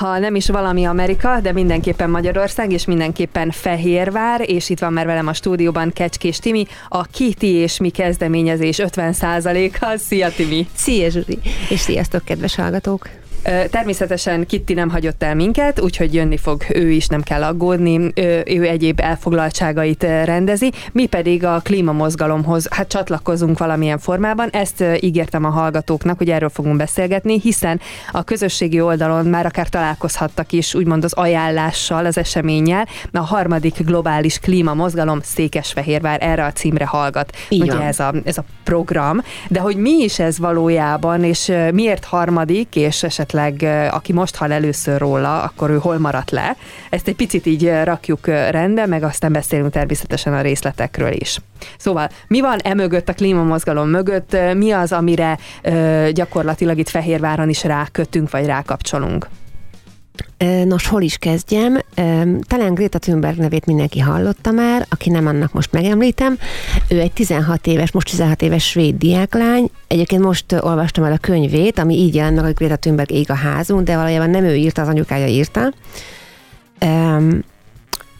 ha nem is valami Amerika, de mindenképpen Magyarország, és mindenképpen Fehérvár, és itt van már velem a stúdióban Kecskés Timi, a Kiti és mi kezdeményezés 50%-a. Szia Timi! Szia Zsuzsi! És sziasztok, kedves hallgatók! Természetesen Kitti nem hagyott el minket, úgyhogy jönni fog ő is, nem kell aggódni, ő egyéb elfoglaltságait rendezi, mi pedig a klímamozgalomhoz hát csatlakozunk valamilyen formában, ezt ígértem a hallgatóknak, hogy erről fogunk beszélgetni, hiszen a közösségi oldalon már akár találkozhattak is, úgymond az ajánlással, az eseménnyel, a harmadik globális klímamozgalom Székesfehérvár erre a címre hallgat. Így Ugye ez a, ez a program, de hogy mi is ez valójában, és miért harmadik, és esetleg esetleg aki most hall először róla, akkor ő hol maradt le. Ezt egy picit így rakjuk rendbe, meg aztán beszélünk természetesen a részletekről is. Szóval mi van e mögött, a klímamozgalom mögött, mi az, amire gyakorlatilag itt Fehérváron is rákötünk, vagy rákapcsolunk? Nos, hol is kezdjem? Talán Greta Thunberg nevét mindenki hallotta már, aki nem annak most megemlítem. Ő egy 16 éves, most 16 éves svéd diáklány. Egyébként most olvastam el a könyvét, ami így jelent meg, hogy Greta Thunberg ég a házunk, de valójában nem ő írta, az anyukája írta.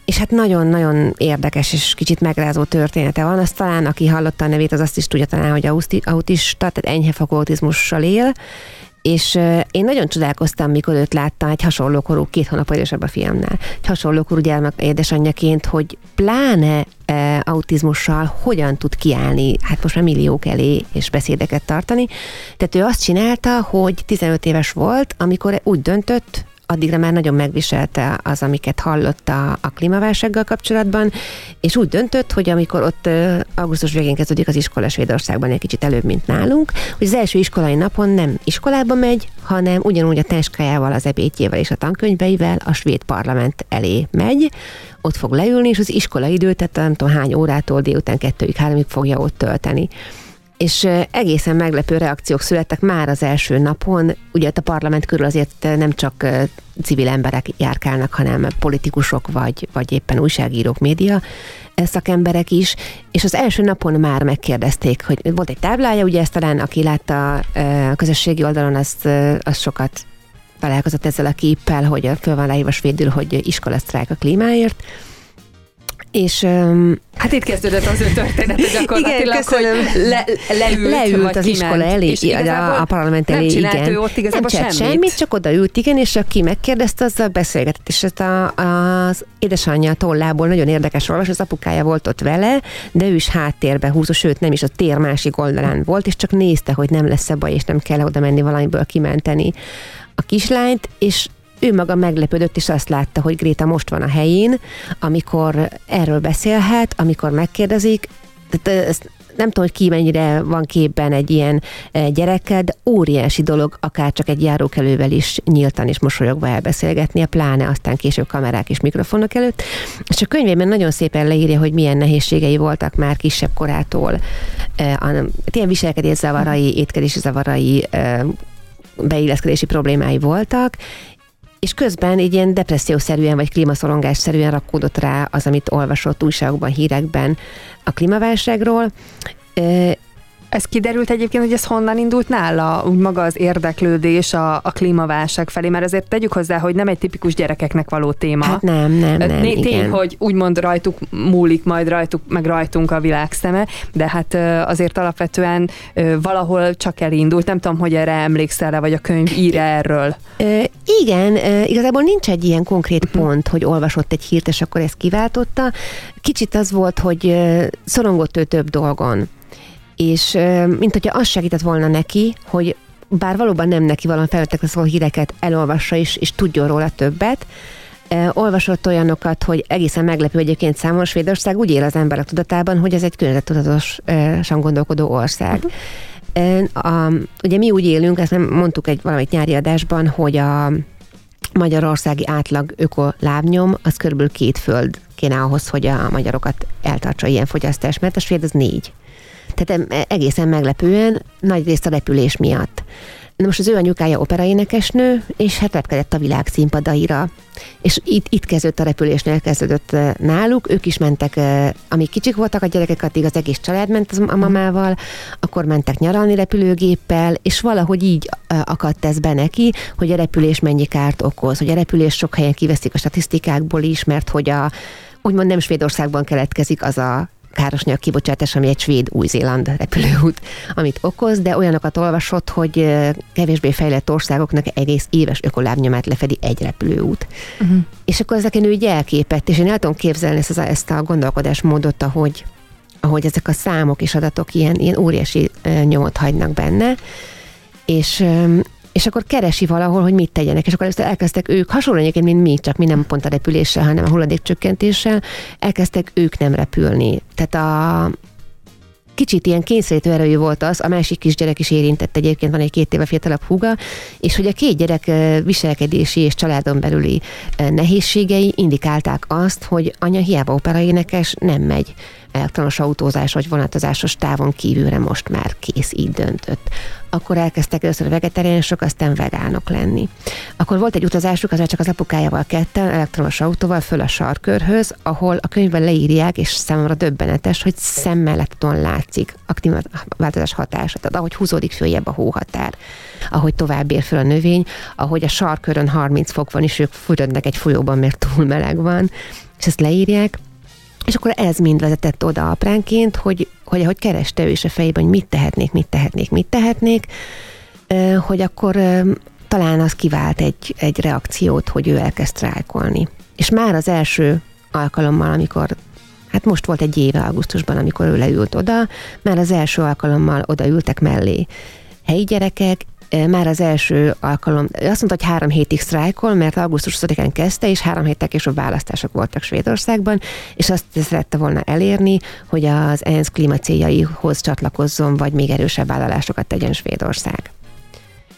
és hát nagyon-nagyon érdekes és kicsit megrázó története van. Azt talán, aki hallotta a nevét, az azt is tudja talán, hogy autista, tehát enyhe autizmussal él, és én nagyon csodálkoztam, mikor őt láttam egy hasonló korú, két hónap idősebb a fiamnál, egy hasonló korú gyermek édesanyjaként, hogy pláne e, autizmussal hogyan tud kiállni, hát most már milliók elé, és beszédeket tartani. Tehát ő azt csinálta, hogy 15 éves volt, amikor úgy döntött, addigra már nagyon megviselte az, amiket hallott a, a klímaválsággal kapcsolatban, és úgy döntött, hogy amikor ott augusztus végén kezdődik az iskola Svédországban egy kicsit előbb, mint nálunk, hogy az első iskolai napon nem iskolába megy, hanem ugyanúgy a táskájával, az ebédjével és a tankönyveivel a svéd parlament elé megy, ott fog leülni, és az iskolaidőt, tehát nem tudom hány órától délután kettőig, háromig fogja ott tölteni és egészen meglepő reakciók születtek már az első napon. Ugye a parlament körül azért nem csak civil emberek járkálnak, hanem politikusok, vagy, vagy éppen újságírók, média szakemberek is, és az első napon már megkérdezték, hogy volt egy táblája, ugye ezt talán aki látta a közösségi oldalon, az, az sokat találkozott ezzel a képpel, hogy föl van leírva svédül, hogy iskolasztrájk a klímáért, és um, Hát itt kezdődött az ő története gyakorlatilag, igen, hogy le, leült, leült az kiment, iskola elé, és a, a parlament elé, nem igen. Ő ott igazából nem semmit. semmit, csak odaült, igen, és aki megkérdezte, azzal beszélgetett, és ezt a, az édesanyja tollából nagyon érdekes olvas, az apukája volt ott vele, de ő is háttérbe húzó, sőt nem is a tér másik oldalán volt, és csak nézte, hogy nem lesz-e baj, és nem kell oda menni valamiből kimenteni a kislányt, és ő maga meglepődött, és azt látta, hogy Gréta most van a helyén, amikor erről beszélhet, amikor megkérdezik, tehát ezt nem tudom, hogy ki mennyire van képben egy ilyen gyerekkel, de óriási dolog akár csak egy járókelővel is nyíltan és mosolyogva elbeszélgetnie, pláne aztán később kamerák és mikrofonok előtt. És a könyvében nagyon szépen leírja, hogy milyen nehézségei voltak már kisebb korától. Ilyen viselkedés zavarai, étkezési zavarai, beilleszkedési problémái voltak, és közben így ilyen depressziószerűen vagy klímaszorongásszerűen rakódott rá az, amit olvasott újságokban, hírekben a klímaválságról. Ez kiderült egyébként, hogy ez honnan indult nála, úgy maga az érdeklődés a, a klímaválság felé, mert azért tegyük hozzá, hogy nem egy tipikus gyerekeknek való téma. Hát nem, nem, nem. Tény, igen. hogy úgymond rajtuk múlik, majd rajtuk, meg rajtunk a világ szeme, de hát azért alapvetően valahol csak elindult. Nem tudom, hogy erre emlékszel-e, vagy a könyv ír erről. Igen, igazából nincs egy ilyen konkrét uh-huh. pont, hogy olvasott egy hírt, és akkor ezt kiváltotta. Kicsit az volt, hogy szorongott ő több dolgon és mint hogyha az segített volna neki, hogy bár valóban nem neki valami felvettek szóló híreket elolvassa is, és tudjon róla többet, olvasott olyanokat, hogy egészen meglepő egyébként számos Svédország úgy él az emberek tudatában, hogy ez egy környezettudatosan gondolkodó ország. Uh-huh. A, ugye mi úgy élünk, ezt nem mondtuk egy valamit nyári adásban, hogy a magyarországi átlag ökolábnyom az körülbelül két föld kéne ahhoz, hogy a magyarokat eltartsa ilyen fogyasztás, mert a svéd az négy. Tehát egészen meglepően, nagy részt a repülés miatt. Na most az ő anyukája operaénekesnő, és hát repkedett a világ színpadaira. És itt, itt kezdődött a repülésnél, kezdődött náluk, ők is mentek, amíg kicsik voltak a gyerekek, addig az egész család ment a mamával, akkor mentek nyaralni repülőgéppel, és valahogy így akadt ez be neki, hogy a repülés mennyi kárt okoz, hogy a repülés sok helyen kiveszik a statisztikákból is, mert hogy a úgymond nem Svédországban keletkezik az a károsanyag kibocsátás, ami egy svéd új-zéland repülőút, amit okoz, de olyanokat olvasott, hogy kevésbé fejlett országoknak egész éves ökolábnyomát lefedi egy repülőút. Uh-huh. És akkor ezeken ő így elképett, és én el tudom képzelni ezt, a, ezt a gondolkodásmódot, ahogy, ahogy ezek a számok és adatok ilyen, ilyen óriási nyomot hagynak benne, és és akkor keresi valahol, hogy mit tegyenek, és akkor először elkezdtek ők, hasonlóan egyébként, mint mi, csak mi nem pont a repüléssel, hanem a hulladékcsökkentéssel, elkezdtek ők nem repülni. Tehát a, kicsit ilyen kényszerítő erőjű volt az, a másik kisgyerek is érintett egyébként, van egy két éve fiatalabb húga, és hogy a két gyerek viselkedési és családon belüli nehézségei indikálták azt, hogy anya hiába operaénekes nem megy elektronos autózás vagy vonatozásos távon kívülre most már kész, így döntött. Akkor elkezdtek először vegetáriánusok, aztán vegánok lenni. Akkor volt egy utazásuk, az csak az apukájával ketten, elektromos autóval föl a sarkörhöz, ahol a könyvben leírják, és számomra döbbenetes, hogy szemmelleton látszik a klímaváltozás hatása. Tehát ahogy húzódik följebb a hóhatár, ahogy tovább ér föl a növény, ahogy a sarkörön 30 fok van, és ők fürödnek egy folyóban, mert túl meleg van, és ezt leírják, és akkor ez mind vezetett oda apránként, hogy, hogy ahogy kereste ő is a fejében, hogy mit tehetnék, mit tehetnék, mit tehetnék, hogy akkor talán az kivált egy, egy reakciót, hogy ő elkezd sztrájkolni. És már az első alkalommal, amikor hát most volt egy éve augusztusban, amikor ő leült oda, már az első alkalommal odaültek mellé helyi gyerekek, már az első alkalom, azt mondta, hogy három hétig sztrájkol, mert augusztus 20-án kezdte, és három héttel később választások voltak Svédországban, és azt szerette volna elérni, hogy az ENSZ klímacéljaihoz csatlakozzon, vagy még erősebb vállalásokat tegyen Svédország.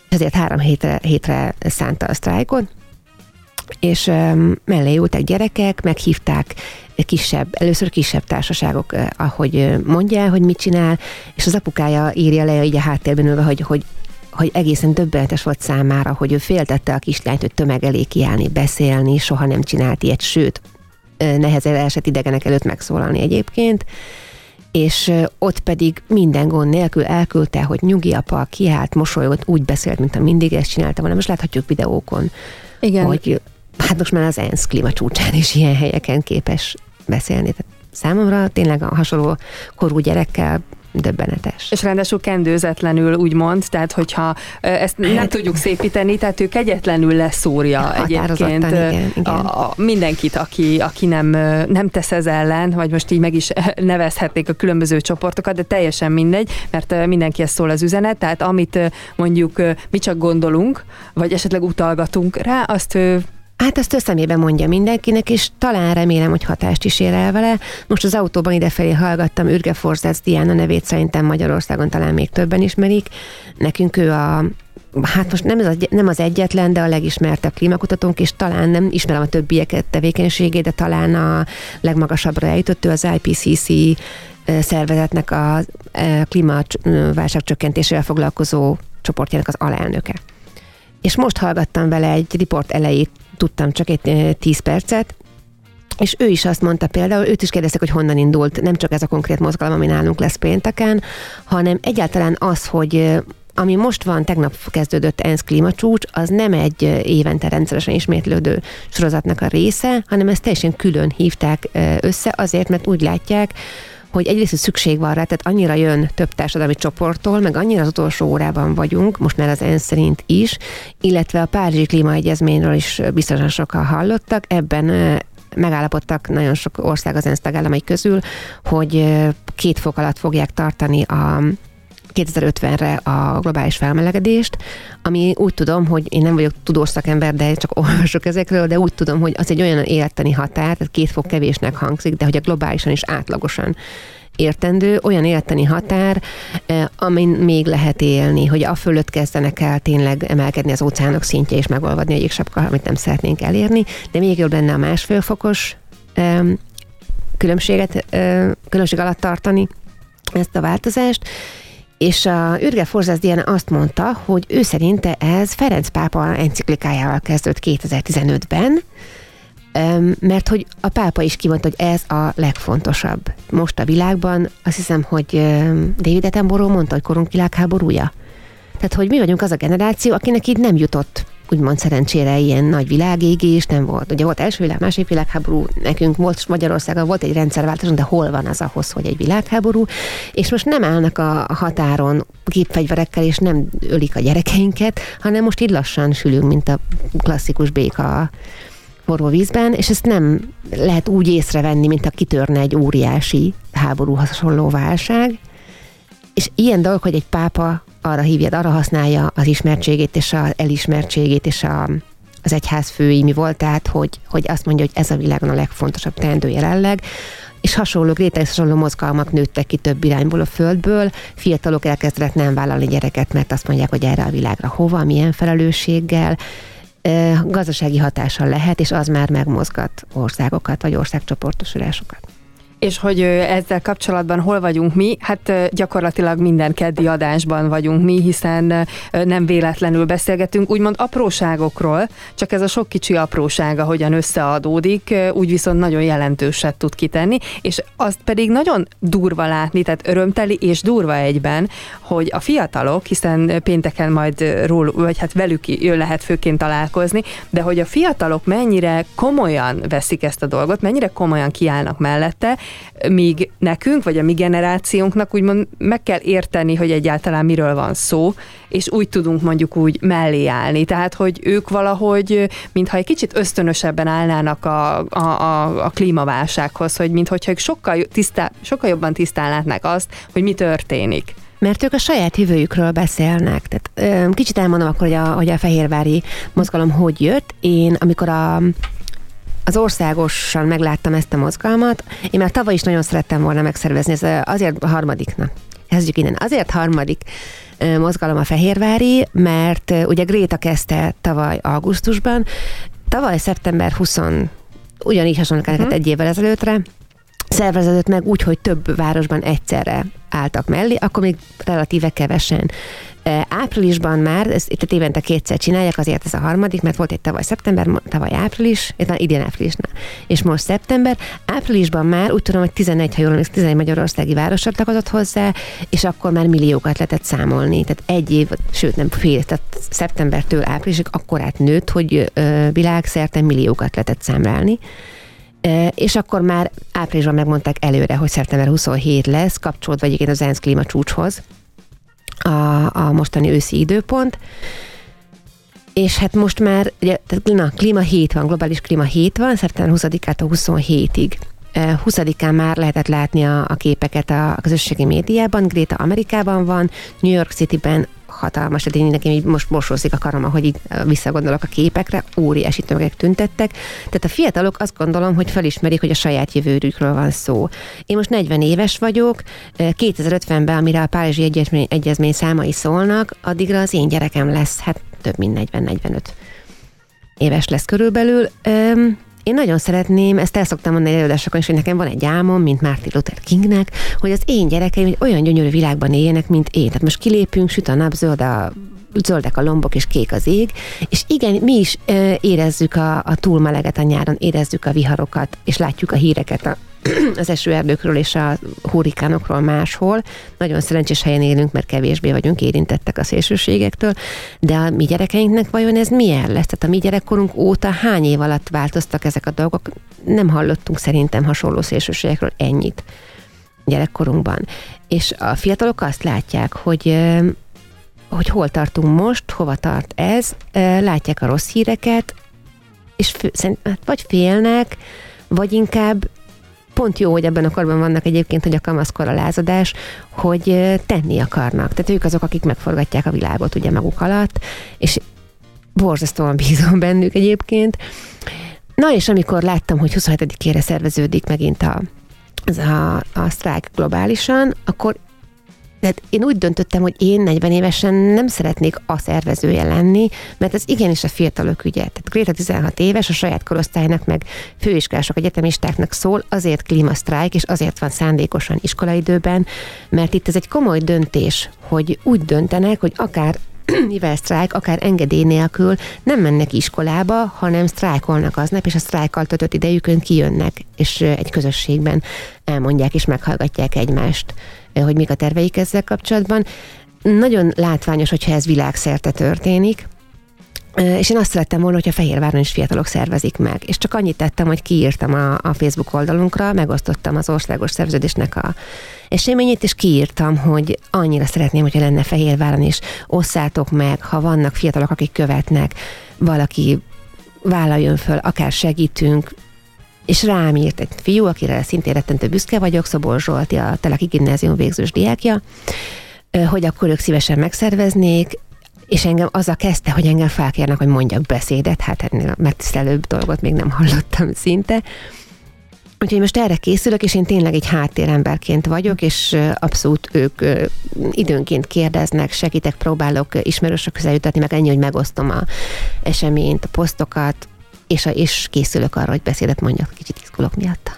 Ezért három hétre, hétre szánta a sztrájkot, és mellé ültek gyerekek, meghívták kisebb, először kisebb társaságok, ahogy mondja, hogy mit csinál, és az apukája írja le így a háttérben ülve, hogy, hogy hogy egészen döbbenetes volt számára, hogy ő féltette a kislányt, hogy tömeg elé kiállni, beszélni, soha nem csinált ilyet, sőt, nehezen esett idegenek előtt megszólalni egyébként, és ott pedig minden gond nélkül elküldte, hogy nyugi apa kiállt, mosolygott, úgy beszélt, mint a mindig ezt csinálta volna. Most láthatjuk videókon, Igen. hogy hát most már az ENSZ klímacsúcsán is ilyen helyeken képes beszélni. Tehát számomra tényleg a hasonló korú gyerekkel döbbenetes. És ráadásul kendőzetlenül úgymond, tehát hogyha ezt hát, nem tudjuk szépíteni, tehát ő kegyetlenül leszúrja egyébként igen, igen. A, a, mindenkit, aki, aki nem, nem tesz ez ellen, vagy most így meg is nevezhetnék a különböző csoportokat, de teljesen mindegy, mert mindenki ezt szól az üzenet, tehát amit mondjuk mi csak gondolunk, vagy esetleg utalgatunk rá, azt ő Hát ezt összemében mondja mindenkinek, és talán remélem, hogy hatást is ér el vele. Most az autóban idefelé hallgattam Ürge Forzász Diana nevét, szerintem Magyarországon talán még többen ismerik. Nekünk ő a hát most nem, az, nem az egyetlen, de a legismertebb klímakutatónk, és talán nem ismerem a többieket tevékenységét, de talán a legmagasabbra eljutott, ő az IPCC szervezetnek a klímaválság csökkentésével foglalkozó csoportjának az alelnöke. És most hallgattam vele egy riport elejét tudtam csak egy 10 percet, és ő is azt mondta például, őt is kérdeztek, hogy honnan indult, nem csak ez a konkrét mozgalom, ami nálunk lesz pénteken, hanem egyáltalán az, hogy ami most van, tegnap kezdődött ENSZ klímacsúcs, az nem egy évente rendszeresen ismétlődő sorozatnak a része, hanem ezt teljesen külön hívták össze azért, mert úgy látják, hogy egyrészt szükség van rá, tehát annyira jön több társadalmi csoporttól, meg annyira az utolsó órában vagyunk, most már az ENSZ szerint is, illetve a Párizsi Klímaegyezményről is biztosan sokan hallottak, ebben megállapodtak nagyon sok ország az ENSZ tagállamai közül, hogy két fok alatt fogják tartani a 2050-re a globális felmelegedést, ami úgy tudom, hogy én nem vagyok tudós szakember, de csak olvasok ezekről, de úgy tudom, hogy az egy olyan életteni határ, tehát két fok kevésnek hangzik, de hogy a globálisan is átlagosan értendő, olyan életteni határ, eh, amin még lehet élni, hogy a fölött kezdenek el tényleg emelkedni az óceánok szintje és megolvadni egyik sapka, amit nem szeretnénk elérni, de még jobb lenne a másfél fokos különbséget, különbség alatt tartani ezt a változást, És a Ürge Forzász Diana azt mondta, hogy ő szerinte ez Ferenc pápa enciklikájával kezdődött 2015-ben, mert hogy a pápa is kimondta, hogy ez a legfontosabb most a világban. Azt hiszem, hogy David Attenborough mondta, hogy korunk világháborúja. Tehát, hogy mi vagyunk az a generáció, akinek így nem jutott úgymond szerencsére ilyen nagy világégés nem volt. Ugye volt első világ, második világháború, nekünk volt Magyarországon volt egy rendszerváltás, de hol van az ahhoz, hogy egy világháború, és most nem állnak a határon gépfegyverekkel, és nem ölik a gyerekeinket, hanem most így lassan sülünk, mint a klasszikus béka forró vízben, és ezt nem lehet úgy észrevenni, mint a kitörne egy óriási háború hasonló válság. És ilyen dolog, hogy egy pápa arra hívja, arra használja az ismertségét és az elismertségét és a, az egyház fői mi volt, tehát hogy, hogy azt mondja, hogy ez a világon a legfontosabb teendő jelenleg, és hasonló, réteges hasonló mozgalmak nőttek ki több irányból a földből, fiatalok elkezdenek nem vállalni gyereket, mert azt mondják, hogy erre a világra hova, milyen felelősséggel, gazdasági hatással lehet, és az már megmozgat országokat, vagy országcsoportosulásokat. És hogy ezzel kapcsolatban hol vagyunk mi? Hát gyakorlatilag minden keddi adásban vagyunk mi, hiszen nem véletlenül beszélgetünk, úgymond apróságokról, csak ez a sok kicsi aprósága hogyan összeadódik, úgy viszont nagyon jelentőset tud kitenni, és azt pedig nagyon durva látni, tehát örömteli és durva egyben, hogy a fiatalok, hiszen pénteken majd ról, vagy hát velük lehet főként találkozni, de hogy a fiatalok mennyire komolyan veszik ezt a dolgot, mennyire komolyan kiállnak mellette, míg nekünk, vagy a mi generációnknak úgymond meg kell érteni, hogy egyáltalán miről van szó, és úgy tudunk mondjuk úgy mellé állni. Tehát, hogy ők valahogy, mintha egy kicsit ösztönösebben állnának a, a, a, a klímaválsághoz, hogy mintha ők sokkal, tisztá, sokkal jobban tisztán látnák azt, hogy mi történik mert ők a saját jövőjükről beszélnek. Tehát kicsit elmondom akkor, hogy a, hogy a fehérvári mozgalom hogy jött. Én, amikor a az országosan megláttam ezt a mozgalmat. Én már tavaly is nagyon szerettem volna megszervezni, ez azért a harmadik, na, kezdjük innen. Azért harmadik mozgalom a Fehérvári, mert ugye Gréta kezdte tavaly augusztusban, tavaly szeptember 20 ugyanígy hasonlók uh-huh. egy évvel ezelőttre, szerveződött meg úgy, hogy több városban egyszerre álltak mellé, akkor még relatíve kevesen. Áprilisban már, ezt itt évente kétszer csinálják, azért ez a harmadik, mert volt egy tavaly szeptember, tavaly április, idén áprilisnál, és most szeptember. Áprilisban már úgy tudom, hogy 11, ha jól 11 magyarországi város csatlakozott hozzá, és akkor már milliókat lehetett számolni. Tehát egy év, sőt nem fél, tehát szeptembertől áprilisig akkor nőtt, hogy világszerte milliókat lehetett számlálni és akkor már áprilisban megmondták előre, hogy szeptember 27 lesz, kapcsolódva egyébként az ENSZ klímacsúcshoz, a, a mostani őszi időpont, és hát most már, ugye, na, klíma hét van, globális klíma hét van, szeptember 20-ától 27-ig. 20-án már lehetett látni a, a képeket a közösségi médiában, Greta Amerikában van, New York Cityben hatalmas, tehát én nekem most mosolszik a karom, hogy így visszagondolok a képekre, óriási tömegek tüntettek. Tehát a fiatalok azt gondolom, hogy felismerik, hogy a saját jövőjükről van szó. Én most 40 éves vagyok, 2050-ben, amire a Párizsi Egyezmény, Egyezmény számai szólnak, addigra az én gyerekem lesz, hát több mint 40-45 éves lesz körülbelül. Én nagyon szeretném, ezt el szoktam mondani előadásokon is, hogy nekem van egy álmom, mint Martin Luther Kingnek, hogy az én gyerekeim egy olyan gyönyörű világban éljenek, mint én. Tehát most kilépünk, süt a nap, zöld a zöldek a lombok és kék az ég, és igen, mi is ö, érezzük a, a túlmeleget a nyáron, érezzük a viharokat, és látjuk a híreket a az esőerdőkről és a hurrikánokról máshol. Nagyon szerencsés helyen élünk, mert kevésbé vagyunk érintettek a szélsőségektől, de a mi gyerekeinknek vajon ez milyen lesz? Tehát a mi gyerekkorunk óta hány év alatt változtak ezek a dolgok? Nem hallottunk szerintem hasonló szélsőségekről ennyit gyerekkorunkban. És a fiatalok azt látják, hogy hogy hol tartunk most, hova tart ez, látják a rossz híreket, és fő, hát vagy félnek, vagy inkább pont jó, hogy ebben a korban vannak egyébként, hogy a kamaszkor a lázadás, hogy tenni akarnak. Tehát ők azok, akik megforgatják a világot ugye maguk alatt, és borzasztóan bízom bennük egyébként. Na és amikor láttam, hogy 27-ére szerveződik megint a, az a, a sztrájk globálisan, akkor de én úgy döntöttem, hogy én 40 évesen nem szeretnék a szervezője lenni, mert ez igenis a fiatalok ügye. Tehát Gréta 16 éves, a saját korosztálynak, meg főiskolások, egyetemistáknak szól, azért klímasztrájk, és azért van szándékosan iskolaidőben, mert itt ez egy komoly döntés, hogy úgy döntenek, hogy akár mivel sztrájk, akár engedély nélkül nem mennek iskolába, hanem sztrájkolnak aznap, és a sztrájkkal töltött idejükön kijönnek, és egy közösségben elmondják és meghallgatják egymást, hogy mik a terveik ezzel kapcsolatban. Nagyon látványos, hogyha ez világszerte történik, és én azt szerettem volna, hogyha Fehérváron is fiatalok szervezik meg. És csak annyit tettem, hogy kiírtam a, a Facebook oldalunkra, megosztottam az országos szerveződésnek a eseményét, és kiírtam, hogy annyira szeretném, hogyha lenne Fehérváron is, osszátok meg, ha vannak fiatalok, akik követnek, valaki vállaljon föl, akár segítünk, és rám írt egy fiú, akire szintén rettentő büszke vagyok, Szobor Zsolti, a Teleki Gimnázium végzős diákja, hogy akkor ők szívesen megszerveznék, és engem az a kezdte, hogy engem felkérnek, hogy mondjak beszédet, hát ennél a megtisztelőbb dolgot még nem hallottam szinte. Úgyhogy most erre készülök, és én tényleg egy háttéremberként vagyok, és abszolút ők időnként kérdeznek, segítek, próbálok ismerősök közel jutatni, meg ennyi, hogy megosztom a eseményt, a posztokat, és, a, és készülök arra, hogy beszédet mondjak, kicsit izgulok miatta.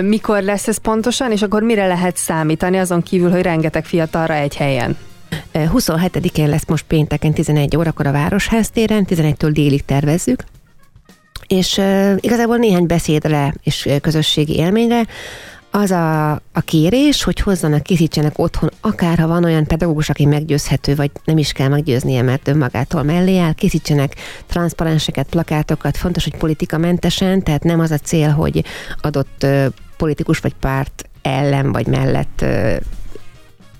Mikor lesz ez pontosan, és akkor mire lehet számítani, azon kívül, hogy rengeteg fiatalra egy helyen? 27-én lesz most pénteken 11 órakor a Városház téren, 11-től délig tervezzük, és uh, igazából néhány beszédre és közösségi élményre az a, a kérés, hogy hozzanak, készítsenek otthon, akár ha van olyan pedagógus, aki meggyőzhető, vagy nem is kell meggyőznie, mert önmagától mellé áll, készítsenek transzparenseket, plakátokat, fontos, hogy politikamentesen, tehát nem az a cél, hogy adott uh, politikus vagy párt ellen vagy mellett uh,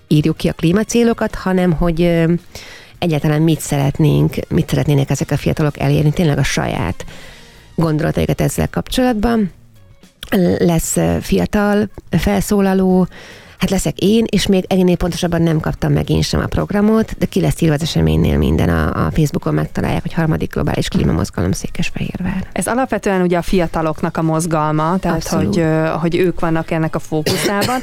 írjuk ki a klímacélokat, hanem hogy egyáltalán mit szeretnénk, mit szeretnének ezek a fiatalok elérni, tényleg a saját gondolataikat ezzel kapcsolatban. Lesz fiatal felszólaló, Hát leszek én, és még ennél pontosabban nem kaptam meg én sem a programot, de ki lesz írva az eseménynél minden. A, a Facebookon megtalálják, hogy harmadik globális klímamozgalom Székesfehérvár. Ez alapvetően ugye a fiataloknak a mozgalma, tehát hogy, hogy ők vannak ennek a fókuszában.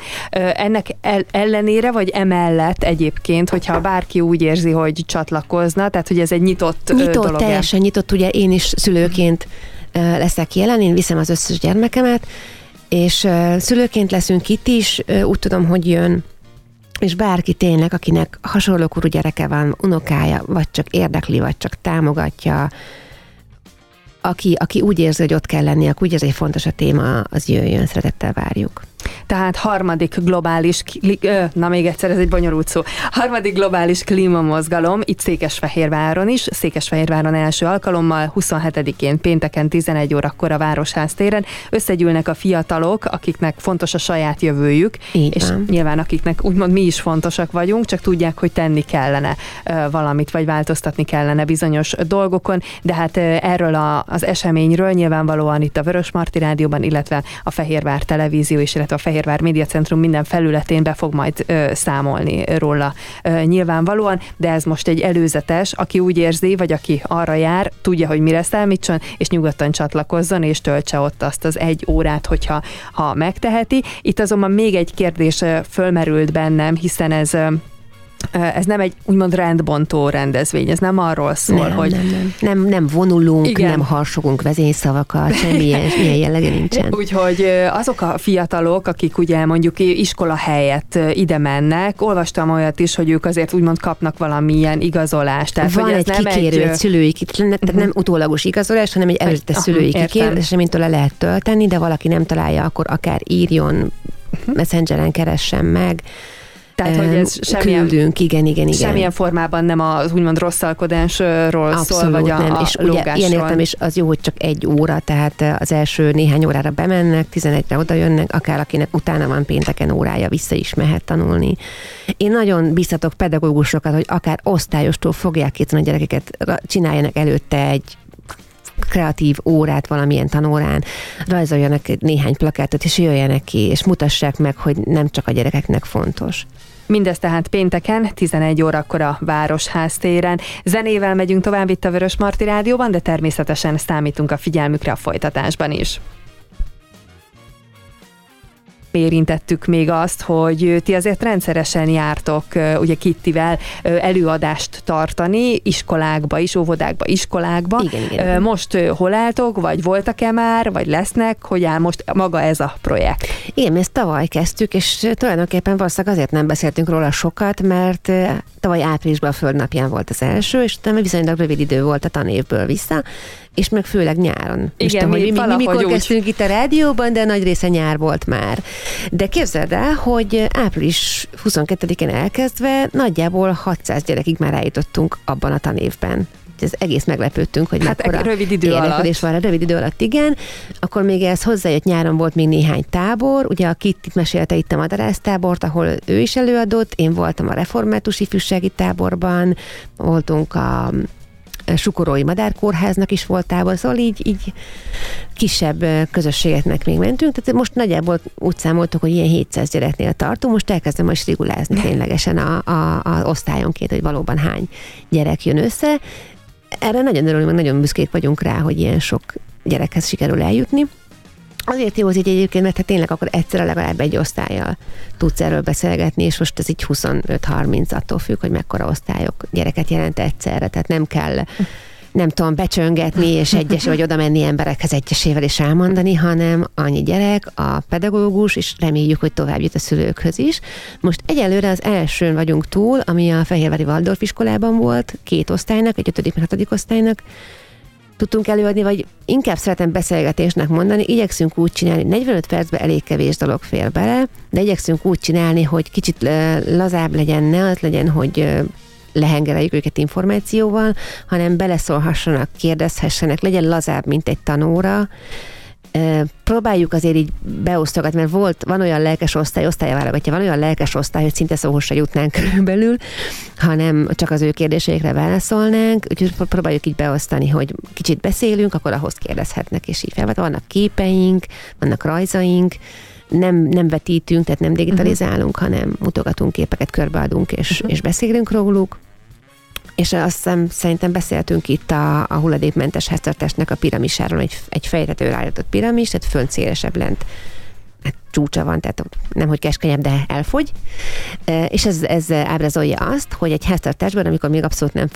Ennek ellenére, vagy emellett egyébként, hogyha bárki úgy érzi, hogy csatlakozna, tehát hogy ez egy nyitott, nyitott dolog. Teljesen nyitott, ugye én is szülőként leszek jelen, én viszem az összes gyermekemet, és szülőként leszünk itt is, úgy tudom, hogy jön és bárki tényleg, akinek hasonló korú gyereke van, unokája, vagy csak érdekli, vagy csak támogatja, aki, aki úgy érzi, hogy ott kell lenni, akkor úgy érzi, hogy fontos a téma, az jöjjön, szeretettel várjuk. Tehát harmadik globális, na még egyszer, ez egy bonyolult szó, harmadik globális klímamozgalom, itt Székesfehérváron is, Székesfehérváron első alkalommal, 27-én pénteken 11 órakor a Városház téren. Összegyűlnek a fiatalok, akiknek fontos a saját jövőjük, Így és van. nyilván akiknek úgymond mi is fontosak vagyunk, csak tudják, hogy tenni kellene valamit, vagy változtatni kellene bizonyos dolgokon, de hát erről a, az eseményről nyilvánvalóan itt a Vörös Marti Rádióban, illetve a Fehérvár Televízió is, illetve a Fehérvár Média Centrum minden felületén be fog majd ö, számolni róla ö, nyilvánvalóan, de ez most egy előzetes, aki úgy érzi, vagy aki arra jár, tudja, hogy mire számítson, és nyugodtan csatlakozzon, és töltse ott azt az egy órát, hogyha ha megteheti. Itt azonban még egy kérdés fölmerült bennem, hiszen ez ez nem egy úgymond rendbontó rendezvény, ez nem arról szól, nem, hogy... Nem, nem, nem, nem vonulunk, Igen. nem harsogunk vezényszavakat, semmilyen ilyen jellege nincsen. Úgyhogy azok a fiatalok, akik ugye mondjuk iskola helyett ide mennek, olvastam olyat is, hogy ők azért úgymond kapnak valamilyen igazolást. Tehát, Van hogy egy nem kikérő, egy, szülői tehát nem utólagos igazolás, hanem egy aha, szülői kikérő, és amintől le lehet tölteni, de valaki nem találja, akkor akár írjon, messengeren keressen meg. Tehát, hogy ez semmilyen, Küldünk, igen, igen, igen. semmilyen formában nem az úgymond rosszalkodásról Abszolút szól, vagy a, nem. a És ugye lógásról. ilyen értem, és az jó, hogy csak egy óra, tehát az első néhány órára bemennek, 11-re oda jönnek, akár akinek utána van pénteken órája, vissza is mehet tanulni. Én nagyon biztatok pedagógusokat, hogy akár osztályostól fogják kéteni a gyerekeket, csináljanak előtte egy kreatív órát valamilyen tanórán, rajzoljanak néhány plakátot, és jöjjenek ki, és mutassák meg, hogy nem csak a gyerekeknek fontos. Mindez tehát pénteken, 11 órakor a Városház téren. Zenével megyünk tovább itt a Vörös Marti Rádióban, de természetesen számítunk a figyelmükre a folytatásban is. Érintettük még azt, hogy ti azért rendszeresen jártok ugye Kittivel előadást tartani iskolákba is, óvodákba, iskolákba. Igen, igen. Most hol álltok, vagy voltak-e már, vagy lesznek, hogy áll most maga ez a projekt? Igen, mi ezt tavaly kezdtük, és tulajdonképpen valószínűleg azért nem beszéltünk róla sokat, mert tavaly áprilisban a Földnapján volt az első, és utána viszonylag rövid idő volt a tanévből vissza, és meg főleg nyáron. Igen, tudom, mi, mi, mi mikor úgy. kezdtünk itt a rádióban, de nagy része nyár volt már. De képzeld el, hogy április 22-én elkezdve nagyjából 600 gyerekig már eljutottunk abban a tanévben ez egész meglepődtünk, hogy hát mekkora rövid idő alatt. van, rövid idő alatt, igen. Akkor még ez hozzájött nyáron volt még néhány tábor, ugye a Kittit mesélte itt a Madarász tábort, ahol ő is előadott, én voltam a református ifjúsági táborban, voltunk a Sukorói Madárkórháznak is volt tábor, szóval így, így kisebb közösségeknek még mentünk, tehát most nagyjából úgy számoltuk, hogy ilyen 700 gyereknél tartunk, most elkezdem most rigulázni ténylegesen a, a, a osztályonként, hogy valóban hány gyerek jön össze. Erre nagyon örülünk, meg nagyon büszkék vagyunk rá, hogy ilyen sok gyerekhez sikerül eljutni. Azért jó az így egyébként, mert hát tényleg akkor egyszerre legalább egy osztályjal tudsz erről beszélgetni, és most ez így 25-30 attól függ, hogy mekkora osztályok gyereket jelent egyszerre, tehát nem kell nem tudom, becsöngetni, és egyes vagy oda menni emberekhez egyesével is elmondani, hanem annyi gyerek, a pedagógus, és reméljük, hogy tovább jut a szülőkhöz is. Most egyelőre az elsőn vagyunk túl, ami a Fehérvári Waldorf iskolában volt, két osztálynak, egy ötödik, hatodik osztálynak, tudtunk előadni, vagy inkább szeretem beszélgetésnek mondani, igyekszünk úgy csinálni, 45 percben elég kevés dolog fér bele, de igyekszünk úgy csinálni, hogy kicsit lazább legyen, ne az legyen, hogy lehengereljük őket információval, hanem beleszólhassanak, kérdezhessenek, legyen lazább, mint egy tanóra, próbáljuk azért így beosztogatni, mert volt, van olyan lelkes osztály, osztályválogatja, van olyan lelkes osztály, hogy szinte szóhoz se jutnánk körülbelül, hanem csak az ő kérdéseikre válaszolnánk, úgyhogy próbáljuk így beosztani, hogy kicsit beszélünk, akkor ahhoz kérdezhetnek, és így fel. Vannak képeink, vannak rajzaink, nem, nem vetítünk, tehát nem digitalizálunk, uh-huh. hanem mutogatunk képeket, körbeadunk, és, uh-huh. és beszélünk róluk és azt hiszem, szerintem beszéltünk itt a, a hulladékmentes háztartásnak a piramisáról, egy, egy fejtetőre állított piramis, tehát fönt szélesebb lent hát csúcsa van, tehát nem hogy keskenyebb, de elfogy. És ez, ez ábrázolja azt, hogy egy háztartásban, amikor még abszolút nem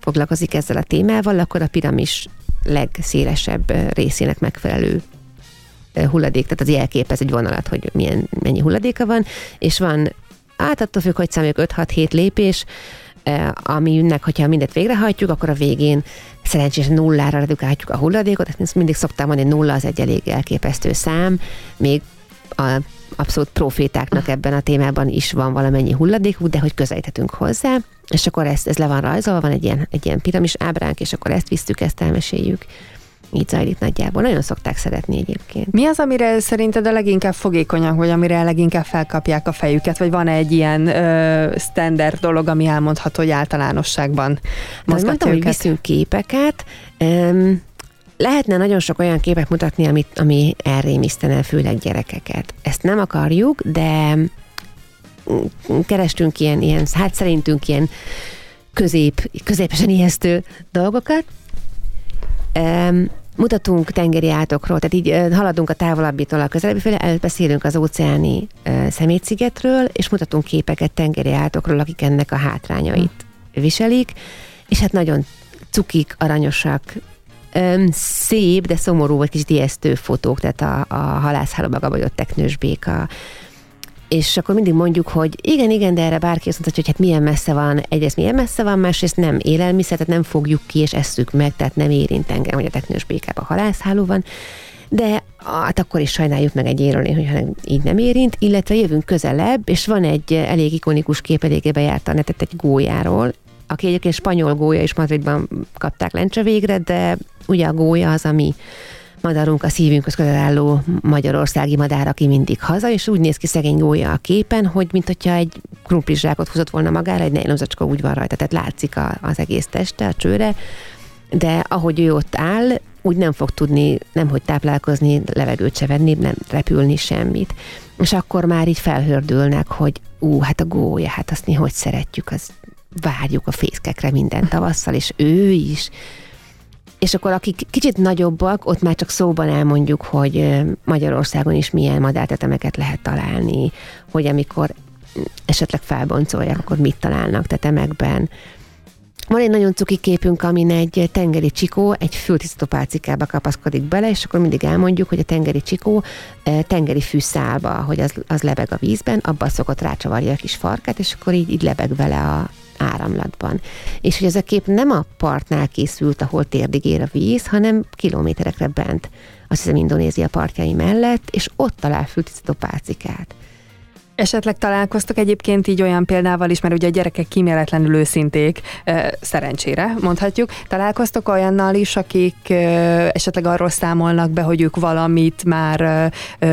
foglalkozik ezzel a témával, akkor a piramis legszélesebb részének megfelelő hulladék, tehát az jelképez egy vonalat, hogy milyen, mennyi hulladéka van, és van, hát attól függ, hogy számoljuk 5-6-7 lépés, aminek, hogyha mindet végrehajtjuk, akkor a végén szerencsésen nullára redukáljuk a hulladékot, ezt mindig szoktam mondani, nulla az egy elég elképesztő szám, még a abszolút profétáknak ebben a témában is van valamennyi hulladékuk, de hogy közelíthetünk hozzá, és akkor ez, ez le van rajzolva, van egy ilyen, egy ilyen piramis ábránk, és akkor ezt visszük, ezt elmeséljük így zajlik nagyjából. Nagyon szokták szeretni egyébként. Mi az, amire szerinted a leginkább fogékonyak, vagy amire leginkább felkapják a fejüket, vagy van egy ilyen ö, standard dolog, ami elmondható, hogy általánosságban mozgatja mondtam, őket? hogy viszünk képeket, um, lehetne nagyon sok olyan képet mutatni, amit, ami elrémisztene főleg gyerekeket. Ezt nem akarjuk, de kerestünk ilyen, ilyen hát szerintünk ilyen közép, középesen ijesztő dolgokat, Mutatunk tengeri átokról, tehát így haladunk a távolabbitól a közelebbi fele, elbeszélünk az óceáni szemétszigetről, és mutatunk képeket tengeri átokról, akik ennek a hátrányait viselik, és hát nagyon cukik, aranyosak, szép, de szomorú vagy kicsit ijesztő fotók, tehát a, a halászhálóba gabajott teknős béka, és akkor mindig mondjuk, hogy igen, igen, de erre bárki azt mondta, hogy hát milyen messze van, egyrészt milyen messze van, másrészt nem élelmiszer, tehát nem fogjuk ki és esszük meg, tehát nem érint engem, hogy a teknős békában halászháló van, de hát akkor is sajnáljuk meg egy érölni, hogyha így nem érint, illetve jövünk közelebb, és van egy elég ikonikus kép, eléggé bejárta a netet egy gólyáról, aki egyébként spanyol gólya, és Madridban kapták lencse végre, de ugye a gólya az, ami madarunk a szívünkhöz közel álló magyarországi madár, aki mindig haza, és úgy néz ki szegény gólya a képen, hogy mint hogyha egy krumplizsákot húzott volna magára, egy nejlonzacska úgy van rajta, tehát látszik a, az egész teste, a csőre, de ahogy ő ott áll, úgy nem fog tudni nem hogy táplálkozni, levegőt se venni, nem repülni semmit. És akkor már így felhördülnek, hogy ú, hát a gólya, hát azt mi hogy szeretjük, az várjuk a fészkekre minden tavasszal, és ő is és akkor akik kicsit nagyobbak, ott már csak szóban elmondjuk, hogy Magyarországon is milyen madártetemeket lehet találni, hogy amikor esetleg felboncolják, akkor mit találnak tetemekben. Van egy nagyon cuki képünk, amin egy tengeri csikó egy fültisztító pálcikába kapaszkodik bele, és akkor mindig elmondjuk, hogy a tengeri csikó tengeri fűszálba, hogy az, az lebeg a vízben, abba szokott rácsavarja a kis farkát, és akkor így, így lebeg vele a, áramlatban. És hogy ez a kép nem a partnál készült, ahol térdig ér a víz, hanem kilométerekre bent, azt hiszem Indonézia partjai mellett, és ott talál fültisztító pálcikát. Esetleg találkoztok egyébként így olyan példával is, mert ugye a gyerekek kíméletlenül őszinték, szerencsére mondhatjuk. Találkoztok olyannal is, akik esetleg arról számolnak be, hogy ők valamit már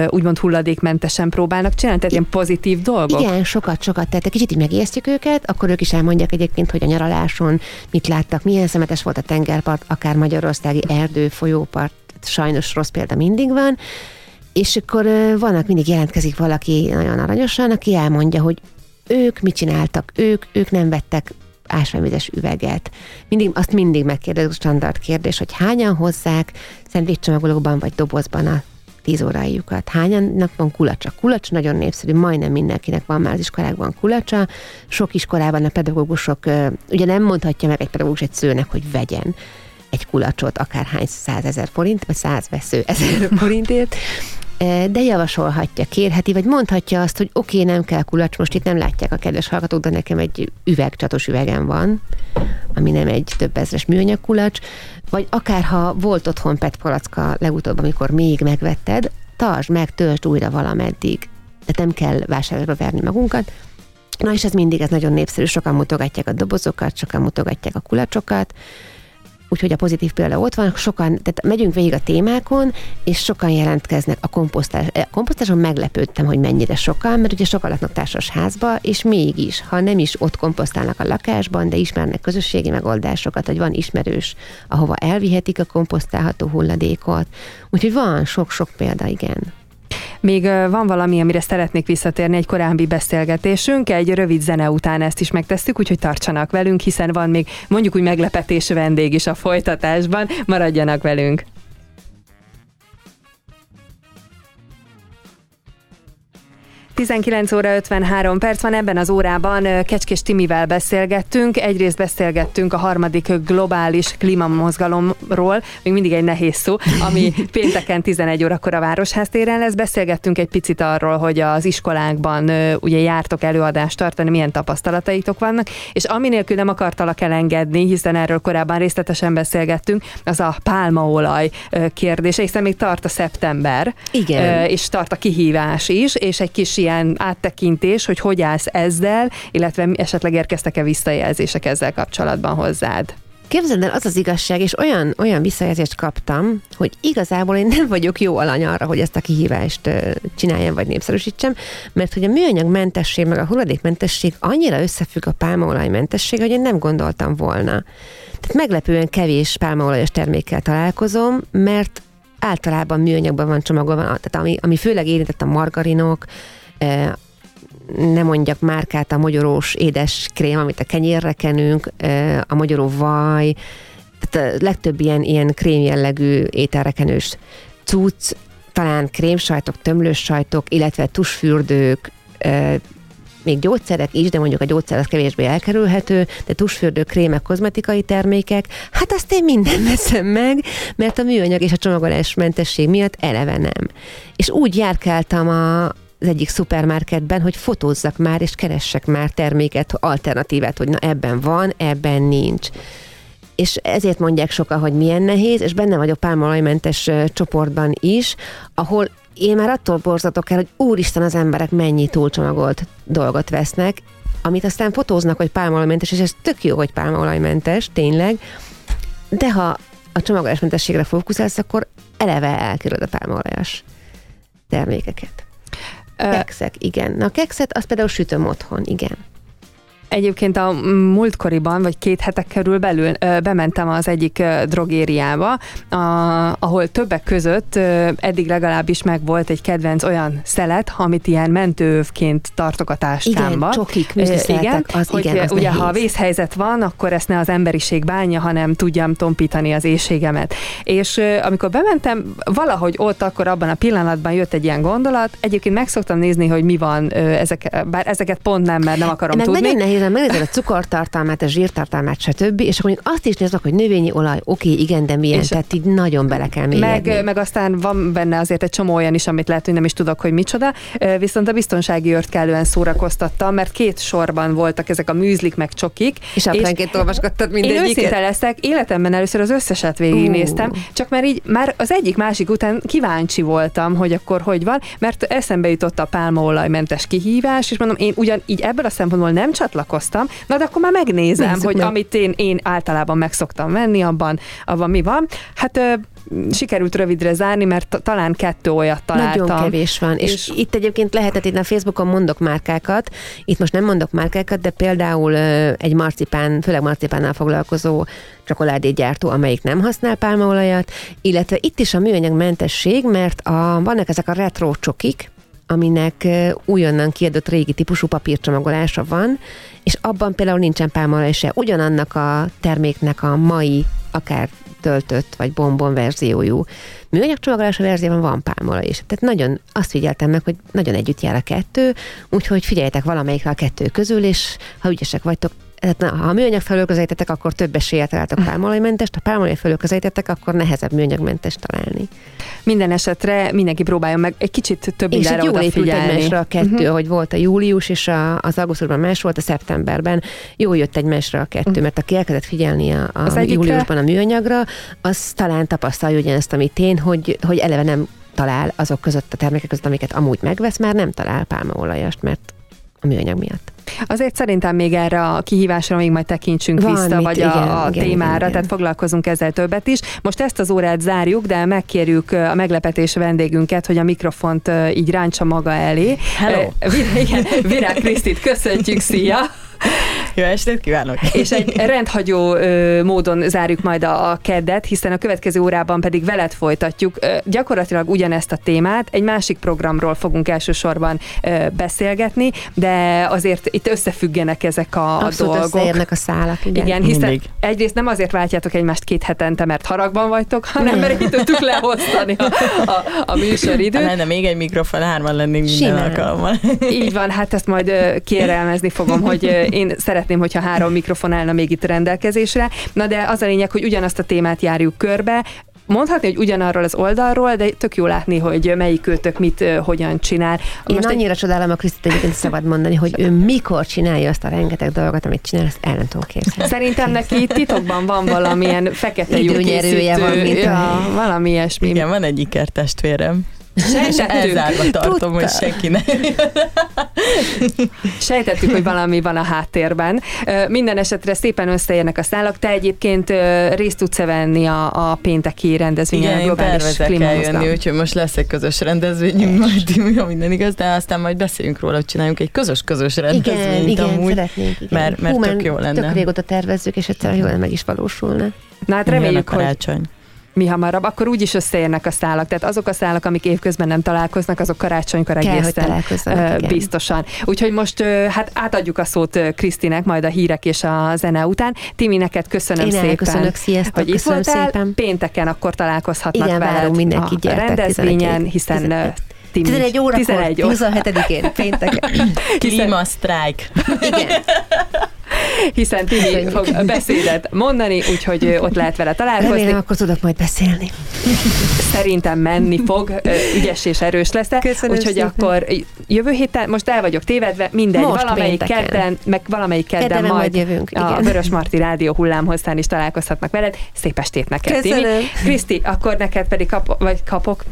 úgymond hulladékmentesen próbálnak csinálni, tehát ilyen pozitív dolgok? Igen, sokat, sokat. Tehát egy kicsit így megijesztjük őket, akkor ők is elmondják egyébként, hogy a nyaraláson mit láttak, milyen szemetes volt a tengerpart, akár Magyarországi erdő, folyópart, sajnos rossz példa mindig van, és akkor vannak, mindig jelentkezik valaki nagyon aranyosan, aki elmondja, hogy ők mit csináltak, ők, ők nem vettek ásványvizes üveget. Mindig, azt mindig megkérdezik, standard kérdés, hogy hányan hozzák szendvicscsomagolóban vagy dobozban a tíz órájukat. Hányannak van kulacsa? Kulacs nagyon népszerű, majdnem mindenkinek van már az iskolákban kulacsa. Sok iskolában a pedagógusok, ugye nem mondhatja meg egy pedagógus egy szőnek, hogy vegyen egy kulacsot akárhány százezer forint, vagy száz vesző ezer forintért, de javasolhatja, kérheti, vagy mondhatja azt, hogy oké, okay, nem kell kulacs, most itt nem látják a kedves hallgatók, de nekem egy üveg, csatos üvegem van, ami nem egy több ezres műanyag kulacs, vagy akár ha volt otthon PET palacka legutóbb, amikor még megvetted, tartsd meg, töltsd újra valameddig. De nem kell vásárlásba verni magunkat. Na és ez mindig ez nagyon népszerű, sokan mutogatják a dobozokat, sokan mutogatják a kulacsokat, úgyhogy a pozitív példa ott van, sokan, tehát megyünk végig a témákon, és sokan jelentkeznek a komposztás. A komposztáson meglepődtem, hogy mennyire sokan, mert ugye sokan laknak társas házba, és mégis, ha nem is ott komposztálnak a lakásban, de ismernek közösségi megoldásokat, hogy van ismerős, ahova elvihetik a komposztálható hulladékot. Úgyhogy van sok-sok példa, igen. Még van valami, amire szeretnék visszatérni, egy korábbi beszélgetésünk, egy rövid zene után ezt is megtesszük, úgyhogy tartsanak velünk, hiszen van még mondjuk úgy meglepetés vendég is a folytatásban, maradjanak velünk. 19 óra 53 perc van, ebben az órában Kecskés Timivel beszélgettünk. Egyrészt beszélgettünk a harmadik globális klímamozgalomról, még mindig egy nehéz szó, ami pénteken 11 órakor a Városház téren lesz. Beszélgettünk egy picit arról, hogy az iskolákban ugye jártok előadást tartani, milyen tapasztalataitok vannak, és ami nélkül nem akartalak elengedni, hiszen erről korábban részletesen beszélgettünk, az a pálmaolaj kérdése, hiszen még tart a szeptember, Igen. és tart a kihívás is, és egy kis ilyen áttekintés, hogy hogy állsz ezzel, illetve esetleg érkeztek-e visszajelzések ezzel kapcsolatban hozzád? Képzeld el, az az igazság, és olyan, olyan visszajelzést kaptam, hogy igazából én nem vagyok jó alany arra, hogy ezt a kihívást csináljam vagy népszerűsítsem, mert hogy a műanyag mentesség meg a hulladékmentesség annyira összefügg a pálmaolajmentesség, hogy én nem gondoltam volna. Tehát meglepően kevés pálmaolajos termékkel találkozom, mert általában műanyagban van csomagolva, tehát ami, ami főleg érintett a margarinok, nem mondjak márkát, a magyarós édes krém, amit a kenyérre kenünk, a magyaró vaj, tehát a legtöbb ilyen, ilyen krém jellegű ételre kenős cucc, talán krémsajtok, tömlős sajtok, illetve tusfürdők, még gyógyszerek is, de mondjuk a gyógyszer az kevésbé elkerülhető, de tusfürdő, krémek, kozmetikai termékek, hát azt én minden veszem meg, mert a műanyag és a csomagolás mentesség miatt eleve nem. És úgy járkáltam a, az egyik szupermarketben, hogy fotózzak már, és keressek már terméket, alternatívát, hogy na ebben van, ebben nincs. És ezért mondják sokan, hogy milyen nehéz, és benne vagyok pálmaolajmentes csoportban is, ahol én már attól borzatok el, hogy úristen az emberek mennyi túlcsomagolt dolgot vesznek, amit aztán fotóznak, hogy pálmaolajmentes, és ez tök jó, hogy pálmaolajmentes, tényleg, de ha a csomagolásmentességre fókuszálsz, akkor eleve elkerülöd a pálmaolajas termékeket. Kekszek, igen. Na a kekszet, azt például sütöm otthon, igen. Egyébként a múltkoriban, vagy két hetek körül belül bementem az egyik drogériába, a, ahol többek között eddig legalábbis meg volt egy kedvenc olyan szelet, amit ilyen mentőövként tartok a táskámba. Igen, csokik, igen, az, hogy igen, az ugye nehéz. ha vészhelyzet van, akkor ezt ne az emberiség bánja, hanem tudjam tompítani az éjségemet. És amikor bementem, valahogy ott akkor abban a pillanatban jött egy ilyen gondolat, egyébként meg szoktam nézni, hogy mi van ezek, bár ezeket pont nem, mert nem akarom Meg tudni. Nagyon nehéz, megnézed a cukortartalmát, a zsírtartalmát, stb. És akkor azt is nézek, hogy növényi olaj, oké, igen, de milyen, és tehát így nagyon bele kell mélyedni. Meg, meg aztán van benne azért egy csomó olyan is, amit lehet, hogy nem is tudok, hogy micsoda, viszont a biztonsági ört kellően szórakoztattam, mert két sorban voltak ezek a műzlik, meg csokik. És apránként olvasgattad mindegyiket? Én őszinte leszek, életemben először az összeset végignéztem, uh. csak már így, már az egyik másik után kíváncsi voltam, hogy akkor hogy van, mert eszembe jutott a pálmaolajmentes kihívás, és mondom, én ugyan így ebből a szempontból nem csatlakoztam, na de akkor már megnézem, Nézzük hogy meg. amit én, én általában meg szoktam venni, abban, abban mi van. Hát sikerült rövidre zárni, mert talán kettő olyat találtam. Nagyon kevés van, és, és itt egyébként lehetett, itt a Facebookon mondok márkákat, itt most nem mondok márkákat, de például egy marcipán, főleg marcipánnal foglalkozó csokoládégyártó, amelyik nem használ pálmaolajat, illetve itt is a műanyagmentesség, mert a, vannak ezek a retro csokik, aminek újonnan kiadott régi típusú papírcsomagolása van, és abban például nincsen pálmaolaj se. Ugyanannak a terméknek a mai, akár töltött vagy bombon verziójú műanyag csomagolású verzióban van pálmaolaj is. Tehát nagyon azt figyeltem meg, hogy nagyon együtt jár a kettő, úgyhogy figyeljetek valamelyikre a kettő közül, és ha ügyesek vagytok, tehát ha a műanyag felől közelítettek, akkor több eséllyel találtok pálmaolajmentest, ha pálmaolaj felől közelítettek, akkor nehezebb műanyagmentest találni. Minden esetre mindenki próbáljon meg egy kicsit több és mindenre jól épült egymásra a kettő, uh-huh. hogy volt a július, és a, az augusztusban más volt, a szeptemberben jó jött egymásra a kettő, uh-huh. mert aki elkezdett figyelni a, a az júliusban a műanyagra, az talán tapasztalja ugyanezt, amit én, hogy, hogy eleve nem talál azok között a termékek között, amiket amúgy megvesz, már nem talál pálmaolajast, mert a műanyag miatt. Azért szerintem még erre a kihívásra még majd tekintsünk Van vissza, mit, vagy igen, a, a igen, témára, igen, tehát foglalkozunk ezzel többet is. Most ezt az órát zárjuk, de megkérjük a meglepetés vendégünket, hogy a mikrofont így ráncsa maga elé. Hello! Igen, Virág Krisztit köszöntjük, szia! Jó estét kívánok! És egy rendhagyó ö, módon zárjuk majd a, a keddet, hiszen a következő órában pedig veled folytatjuk ö, gyakorlatilag ugyanezt a témát. Egy másik programról fogunk elsősorban ö, beszélgetni, de azért itt összefüggenek ezek a, Abszolút a dolgok. összeérnek a szálak, igen. Igen, hiszen Mindig. egyrészt nem azért váltjátok egymást két hetente, mert haragban vagytok, hanem mert itt tudtuk lehozni a, a, a műsoridőt. Ha lenne még egy mikrofon, hárman lennénk minden alkalommal. Így van, hát ezt majd kérelmezni fogom, hogy én szeretném, hogyha három mikrofon állna még itt rendelkezésre. Na de az a lényeg, hogy ugyanazt a témát járjuk körbe, mondhatni, hogy ugyanarról az oldalról, de tök jó látni, hogy melyik őtök mit, hogyan csinál. Én Most annyira egy... csodálom a Krisztit egyébként szabad mondani, hogy ő mikor csinálja azt a rengeteg dolgot, amit csinál, ezt el nem tudom képzelni. Szerintem neki titokban van valamilyen fekete lyukkészítő, van, mint a, valami ilyesmi. Igen, van egy ikertestvérem. Elzárva tartom, Tudta. hogy senki ne. Sejtettük, hogy valami van a háttérben. Minden esetre szépen összeérnek a szálak. Te egyébként részt tudsz venni a, a pénteki rendezvényen, Igen, a globális eljönni, úgyhogy most lesz egy közös rendezvényünk, majd ha minden igaz, de aztán majd beszéljünk róla, hogy csináljunk egy közös-közös rendezvényt igen, amúgy. Igen, szeretnénk, igen. Mert, mert Hú, tök jó lenne. Tök régóta tervezzük, és egyszer jól meg is valósulna. Na hát reméljük, hogy mi hamarabb, akkor úgyis összeérnek a szálak. Tehát azok a szálak, amik évközben nem találkoznak, azok karácsonykor Kell, egészen uh, biztosan. Úgyhogy most hát átadjuk a szót Krisztinek, majd a hírek és a zene után. Timi, neked köszönöm Én szépen, köszönök, sziasztok, hogy itt voltál. Szépen. Pénteken akkor találkozhatnak Igen, veled mindenki, a rendezvényen, hiszen 11, 11 órakor, 11 óra. 27-én, pénteken. Klímasztrájk. Igen hiszen Timi fog beszédet mondani, úgyhogy ott lehet vele találkozni. Remélem, akkor tudok majd beszélni. Szerintem menni fog, ügyes és erős lesz. Köszönöm úgyhogy szépen. akkor jövő héten, most el vagyok tévedve, mindegy, most valamelyik kedden, meg valamelyik kedden, kedden majd, majd jövünk, igen. a Vörös Marti Rádió hullámhoztán is találkozhatnak veled. Szép estét neked, Köszönöm. Timi. Kriszti, akkor neked pedig kap, vagy kapok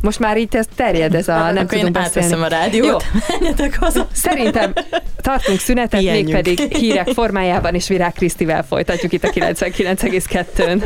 most már itt ez terjed, ez a nem Akkor tudunk beszélni. a rádiót, Jó. menjetek haza. Szerintem tartunk szünetet, mégpedig hírek formájában, és Virág Krisztivel folytatjuk itt a 99,2-n.